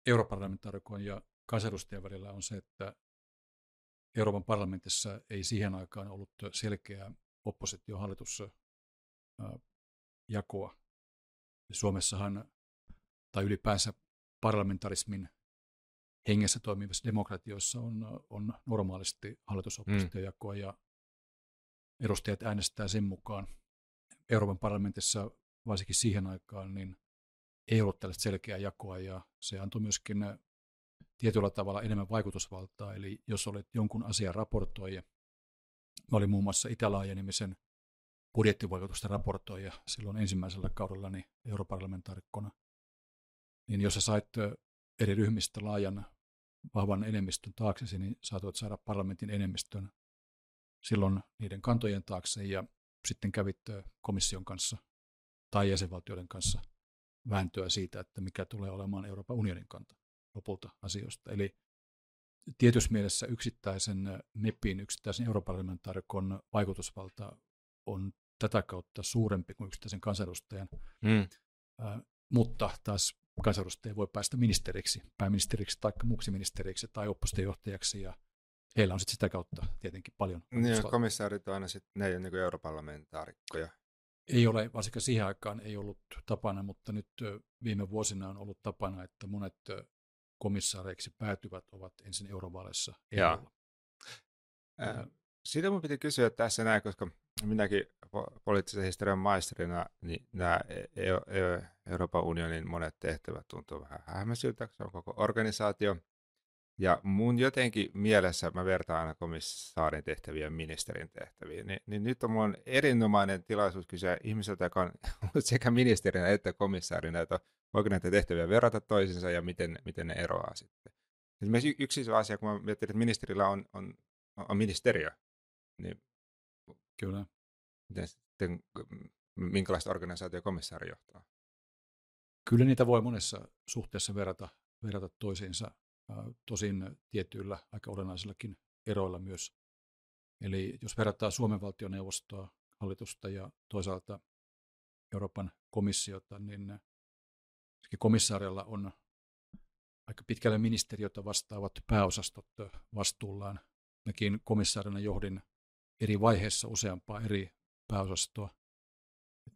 europarlamentaarikon ja kansanedustajan välillä on se, että Euroopan parlamentissa ei siihen aikaan ollut selkeää oppositiohallitus jakoa. Suomessahan, tai ylipäänsä parlamentarismin hengessä toimivissa demokratioissa on, on normaalisti hallitusoppositiojakoa mm. ja edustajat äänestää sen mukaan. Euroopan parlamentissa varsinkin siihen aikaan niin ei ollut tällaista selkeää jakoa ja se antoi myöskin tietyllä tavalla enemmän vaikutusvaltaa. Eli jos olet jonkun asian raportoija, mä olin muun muassa itälaajenemisen budjettivaikutusten raportoija silloin ensimmäisellä kaudellani europarlamentaarikkona, niin jos sä sait eri ryhmistä laajan vahvan enemmistön taaksesi, niin saatoit saada parlamentin enemmistön silloin niiden kantojen taakse ja sitten kävit komission kanssa tai jäsenvaltioiden kanssa vääntöä siitä, että mikä tulee olemaan Euroopan unionin kanta lopulta asioista. Eli tietyssä mielessä yksittäisen MEPin, yksittäisen europarlamentaarikon vaikutusvalta on tätä kautta suurempi kuin yksittäisen kansanedustajan, mm. äh, mutta taas kansanedustaja voi päästä ministeriksi, pääministeriksi tai muuksi ministeriksi tai oppositiojohtajaksi ja heillä on sitten sitä kautta tietenkin paljon. Niin, komissaarit on aina sitten, ne ei ole niin europarlamentaarikkoja. Ei ole, varsinkin siihen aikaan ei ollut tapana, mutta nyt viime vuosina on ollut tapana, että monet komissaareiksi päätyvät ovat ensin eurovaaleissa ehdolla. Siitä mun piti kysyä tässä näin, koska minäkin poliittisen historian maisterina, niin nämä e-, e-, e-, Euroopan unionin monet tehtävät tuntuu vähän hämmäsyltä, se on koko organisaatio. Ja mun jotenkin mielessä, mä vertaan aina komissaarin tehtäviä ministerin tehtäviin, niin, niin nyt on mun erinomainen tilaisuus kysyä ihmiseltä, joka on sekä ministerinä että komissaarina, että voiko näitä tehtäviä verrata toisinsa ja miten, miten ne eroaa sitten. Esimerkiksi yksi iso asia, kun mä mietin, että ministerillä on, on, on ministeriö, niin Kyllä. Miten sitten, minkälaista organisaatio komissaari johtaa? Kyllä niitä voi monessa suhteessa verrata, verrata toisiinsa, tosin tietyillä aika olennaisillakin eroilla myös. Eli jos verrataan Suomen valtioneuvostoa, hallitusta ja toisaalta Euroopan komissiota, niin komissaarilla on aika pitkälle ministeriötä vastaavat pääosastot vastuullaan. Mäkin komissaarina johdin eri vaiheissa useampaa eri pääosastoa.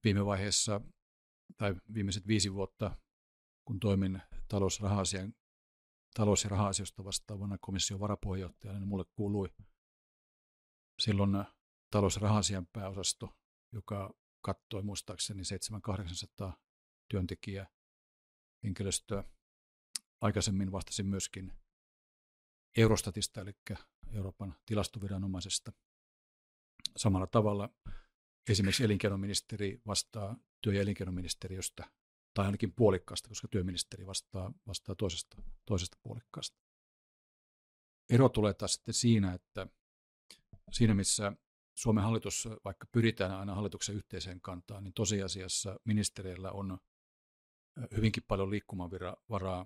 Viime vaiheessa tai viimeiset viisi vuotta, kun toimin talous- ja, talous- ja raha-asioista vastaavana komission varapuheenjohtajana, niin mulle kuului silloin talous- ja pääosasto, joka kattoi muistaakseni 700-800 työntekijää henkilöstöä. Aikaisemmin vastasin myöskin Eurostatista, eli Euroopan tilastoviranomaisesta. Samalla tavalla esimerkiksi elinkeinoministeri vastaa työ- ja elinkeinoministeriöstä, tai ainakin puolikkaasta, koska työministeri vastaa, vastaa toisesta, toisesta puolikkaasta. Ero tulee taas sitten siinä, että siinä missä Suomen hallitus, vaikka pyritään aina hallituksen yhteiseen kantaan, niin tosiasiassa ministereillä on hyvinkin paljon liikkumavaraa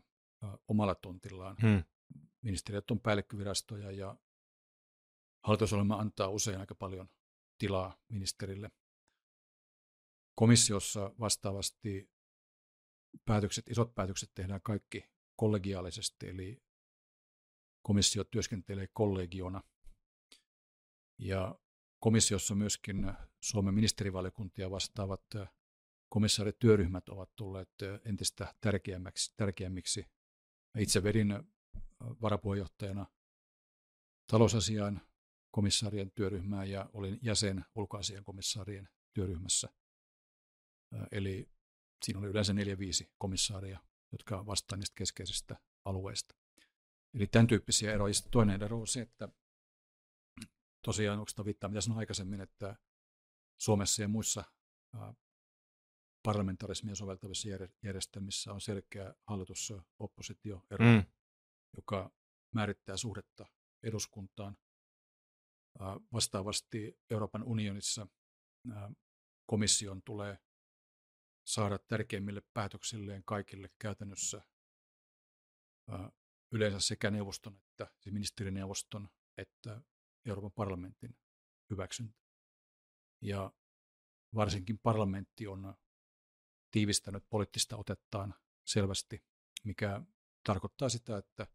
omalla tontillaan. Hmm. Ministeriöt on päällikkövirastoja ja Hallitusohjelma antaa usein aika paljon tilaa ministerille. Komissiossa vastaavasti päätökset, isot päätökset tehdään kaikki kollegiaalisesti, eli komissio työskentelee kollegiona. Ja komissiossa myöskin Suomen ministerivaliokuntia vastaavat komissaarityöryhmät ovat tulleet entistä tärkeämmiksi. tärkeämmiksi. Itse vedin varapuheenjohtajana talousasian komissaarien työryhmää ja olin jäsen ulkoasian komissaarien työryhmässä. Eli siinä oli yleensä neljä viisi komissaaria, jotka vastaavat niistä keskeisistä alueista. Eli tämän tyyppisiä eroja. Sitten toinen ero on se, että tosiaan onko viittaa, mitä sanoin aikaisemmin, että Suomessa ja muissa parlamentarismia soveltavissa järjestelmissä on selkeä hallitus-oppositio-ero, mm. joka määrittää suhdetta eduskuntaan. Vastaavasti Euroopan unionissa komission tulee saada tärkeimmille päätöksilleen kaikille käytännössä yleensä sekä neuvoston että siis ministerineuvoston että Euroopan parlamentin hyväksyntä. Ja varsinkin parlamentti on tiivistänyt poliittista otettaan selvästi, mikä tarkoittaa sitä, että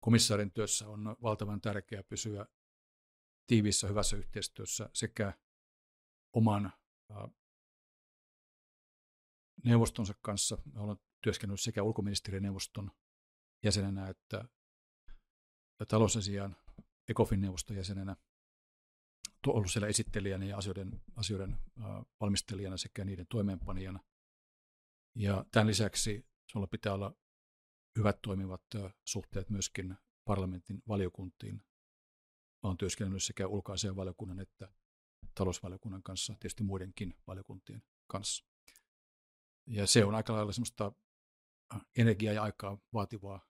komissaarin työssä on valtavan tärkeää pysyä tiiviissä hyvässä yhteistyössä sekä oman neuvostonsa kanssa. Olen työskennellyt sekä ulkoministerineuvoston jäsenenä että talousasian ECOFIN-neuvoston jäsenenä, ollut siellä esittelijänä ja asioiden, asioiden valmistelijana sekä niiden toimeenpanijana. Ja tämän lisäksi sulla pitää olla hyvät toimivat suhteet myöskin parlamentin valiokuntiin. Olen työskennellyt sekä ulkoasian valiokunnan että talousvaliokunnan kanssa, tietysti muidenkin valiokuntien kanssa. Ja se on aika lailla semmoista energiaa ja aikaa vaativaa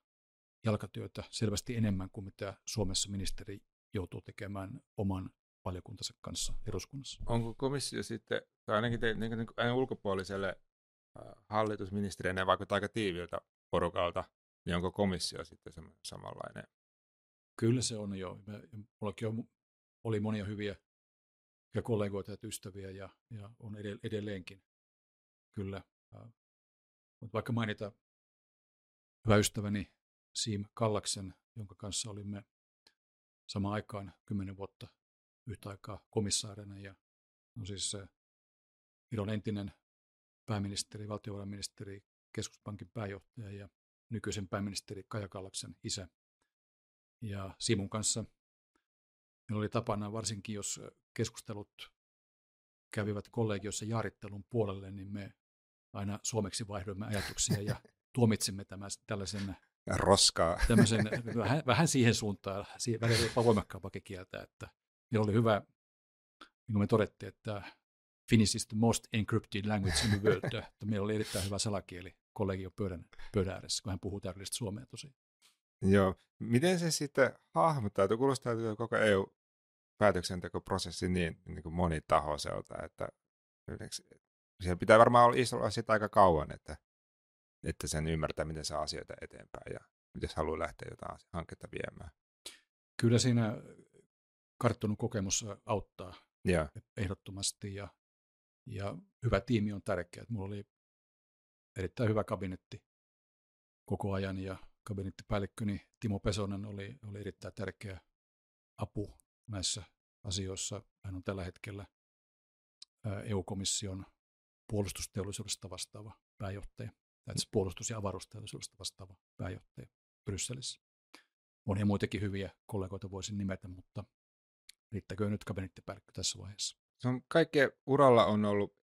jalkatyötä selvästi enemmän kuin mitä Suomessa ministeri joutuu tekemään oman valiokuntansa kanssa eduskunnassa. Onko komissio sitten, tai ainakin, te, niin, niin, niin, ulkopuoliselle hallitusministeriön vaikuttaa aika tiiviltä porukalta, niin onko komissio sitten samanlainen? Kyllä se on jo. Mullakin on, oli monia hyviä ja kollegoita ja ystäviä ja, ja on edelleenkin kyllä. Mutta vaikka mainita hyvä ystäväni Siim Kallaksen, jonka kanssa olimme samaan aikaan kymmenen vuotta yhtä aikaa komissaarina ja no siis Viron entinen pääministeri, valtiovarainministeri, keskuspankin pääjohtaja ja nykyisen pääministeri Kaja Kallaksen isä. Ja Simun kanssa meillä oli tapana, varsinkin jos keskustelut kävivät kollegiossa jaarittelun puolelle, niin me aina suomeksi vaihdoimme ajatuksia ja tuomitsimme tämän, tällaisen roskaa. Tämmöisen, vähän, vähän siihen suuntaan, välillä jopa voimakkaampakin kieltä, että meillä oli hyvä, niin kuin me todettiin, että Finnish is the most encrypted language in the world. että meillä oli erittäin hyvä salakieli kollegio pöydän, pöydän ääressä, kun hän puhuu täydellistä suomea tosiaan. Joo. Miten se sitten hahmottaa, että kuulostaa että koko EU-päätöksentekoprosessi niin, niin kuin monitahoiselta, että siellä pitää varmaan olla sitä aika kauan, että että sen ymmärtää, miten saa asioita eteenpäin ja miten haluaa lähteä jotain hanketta viemään. Kyllä siinä karttunut kokemus auttaa ja. ehdottomasti ja, ja hyvä tiimi on tärkeä. Mulla oli erittäin hyvä kabinetti koko ajan ja kabinettipäällikköni Timo Pesonen oli, oli erittäin tärkeä apu näissä asioissa. Hän on tällä hetkellä EU-komission puolustusteollisuudesta vastaava pääjohtaja tai puolustus- ja avaruusteollisuudesta vastaava pääjohtaja Brysselissä. Monia muitakin hyviä kollegoita voisin nimetä, mutta riittäkö nyt kabinettipäällikkö tässä vaiheessa? Se on kaikkea uralla on ollut,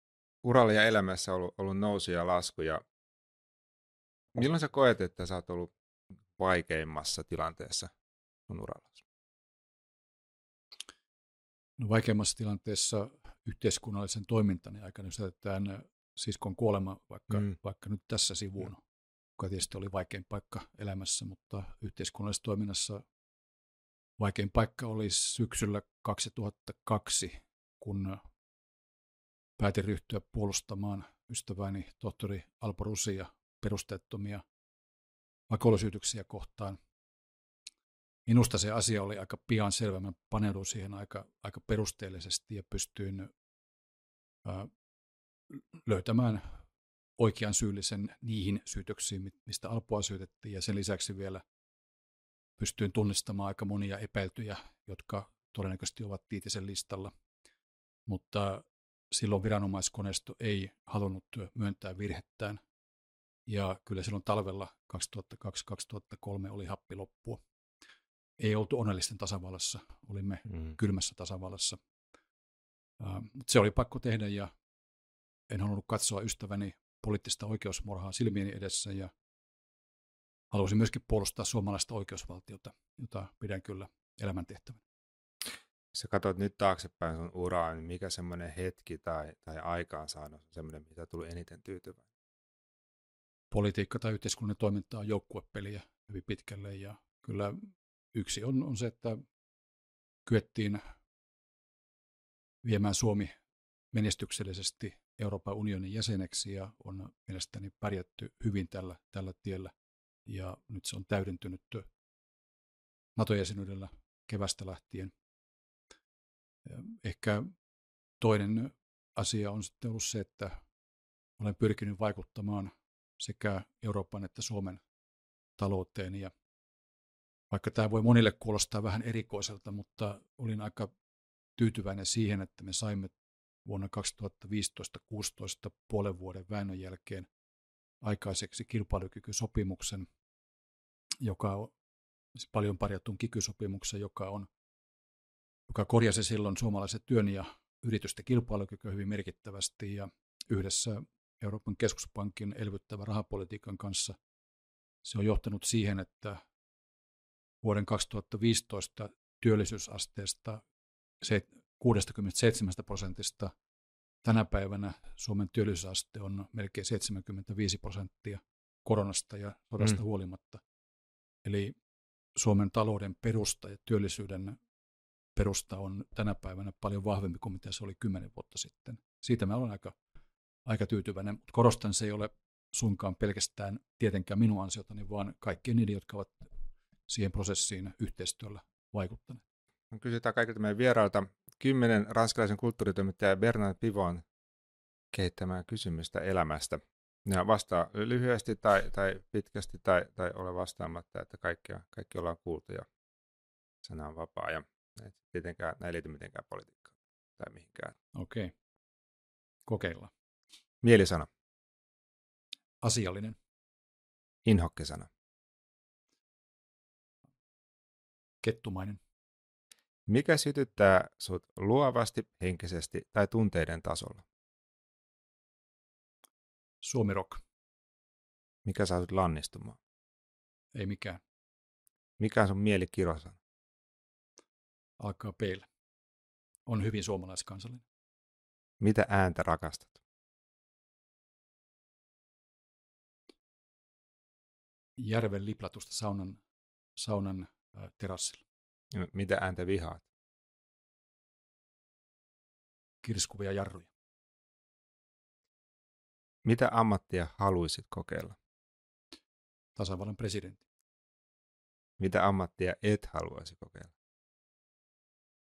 uralla ja elämässä ollut, ollut nousu ja lasku. Ja milloin sä koet, että sä oot ollut vaikeimmassa tilanteessa sun uralla? No, vaikeimmassa tilanteessa yhteiskunnallisen toimintani aikana, jos jätetään siskon kuolema vaikka, mm. vaikka nyt tässä sivuun, joka tietysti oli vaikein paikka elämässä, mutta yhteiskunnallisessa toiminnassa vaikein paikka oli syksyllä 2002, kun päätin ryhtyä puolustamaan ystäväni tohtori Alpo Rusia perusteettomia vakoilusyytyksiä kohtaan. Minusta se asia oli aika pian selvä. Mä paneuduin siihen aika, aika perusteellisesti ja pystyin ää, löytämään oikean syyllisen niihin syytöksiin, mistä Alpoa syytettiin. Ja sen lisäksi vielä pystyin tunnistamaan aika monia epäiltyjä, jotka todennäköisesti ovat Tiitisen listalla. Mutta silloin viranomaiskonesto ei halunnut myöntää virhettään. Ja kyllä silloin talvella 2002-2003 oli happi loppua. Ei oltu onnellisten tasavallassa, olimme mm. kylmässä tasavallassa. Uh, se oli pakko tehdä ja en halunnut katsoa ystäväni poliittista oikeusmurhaa silmieni edessä ja halusin myöskin puolustaa suomalaista oikeusvaltiota, jota pidän kyllä elämäntehtävänä. Sä katsot nyt taaksepäin sun uraa, niin mikä semmoinen hetki tai, tai aikaansaannos on semmoinen, mitä tuli eniten tyytyväinen? Politiikka tai yhteiskunnan toiminta on joukkuepeliä hyvin pitkälle ja kyllä yksi on, on se, että kyettiin viemään Suomi menestyksellisesti Euroopan unionin jäseneksi ja on mielestäni pärjätty hyvin tällä, tällä tiellä. Ja nyt se on täydentynyt NATO-jäsenyydellä kevästä lähtien. Ehkä toinen asia on sitten ollut se, että olen pyrkinyt vaikuttamaan sekä Euroopan että Suomen talouteen. Ja vaikka tämä voi monille kuulostaa vähän erikoiselta, mutta olin aika tyytyväinen siihen, että me saimme vuonna 2015-16 puolen vuoden väännön jälkeen aikaiseksi kilpailukykysopimuksen, joka on siis paljon parjatun kikysopimuksen, joka on joka korjasi silloin suomalaiset työn ja yritysten kilpailukykyä hyvin merkittävästi ja yhdessä Euroopan keskuspankin elvyttävän rahapolitiikan kanssa se on johtanut siihen, että vuoden 2015 työllisyysasteesta 67 prosentista tänä päivänä Suomen työllisyysaste on melkein 75 prosenttia koronasta ja sodasta mm. huolimatta. Eli Suomen talouden perusta ja työllisyyden perusta on tänä päivänä paljon vahvempi kuin mitä se oli kymmenen vuotta sitten. Siitä mä olen aika, aika tyytyväinen, mutta korostan, se ei ole suinkaan pelkästään tietenkään minun ansiotani, vaan kaikkien niiden, jotka ovat siihen prosessiin yhteistyöllä vaikuttaneet. Kysytään kaikilta meidän vierailta kymmenen ranskalaisen kulttuuritoimittaja Bernard Pivon kehittämään kysymystä elämästä. Ja vastaa lyhyesti tai, tai pitkästi tai, tai ole vastaamatta, että kaikki, kaikki ollaan kuultu ja sana on vapaa. Ja et tietenkään, näin ei liity mitenkään politiikkaan tai mihinkään. Okei. Okay. Kokeillaan. Mielisana. Asiallinen. Inhokkesana. Kettumainen. Mikä sytyttää sut luovasti, henkisesti tai tunteiden tasolla? Suomi rock. Mikä saa sut lannistumaan? Ei mikään. Mikä on sun mielikirosana? alkaa peillä. On hyvin suomalaiskansallinen. Mitä ääntä rakastat? Järven liplatusta saunan, saunan äh, terassilla. Mitä ääntä vihaat? Kirskuvia jarruja. Mitä ammattia haluaisit kokeilla? Tasavallan presidentti. Mitä ammattia et haluaisi kokeilla?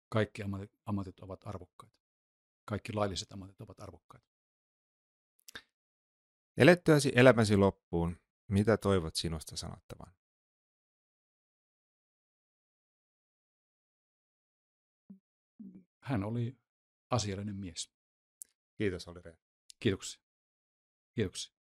kaikki ammatit, ammatit ovat arvokkaita. Kaikki lailliset ammatit ovat arvokkaita. Elettyäsi elämäsi loppuun, mitä toivot sinusta sanottavan? Hän oli asiallinen mies. Kiitos, Oli Rehn. Kiitoksia. Kiitoksia.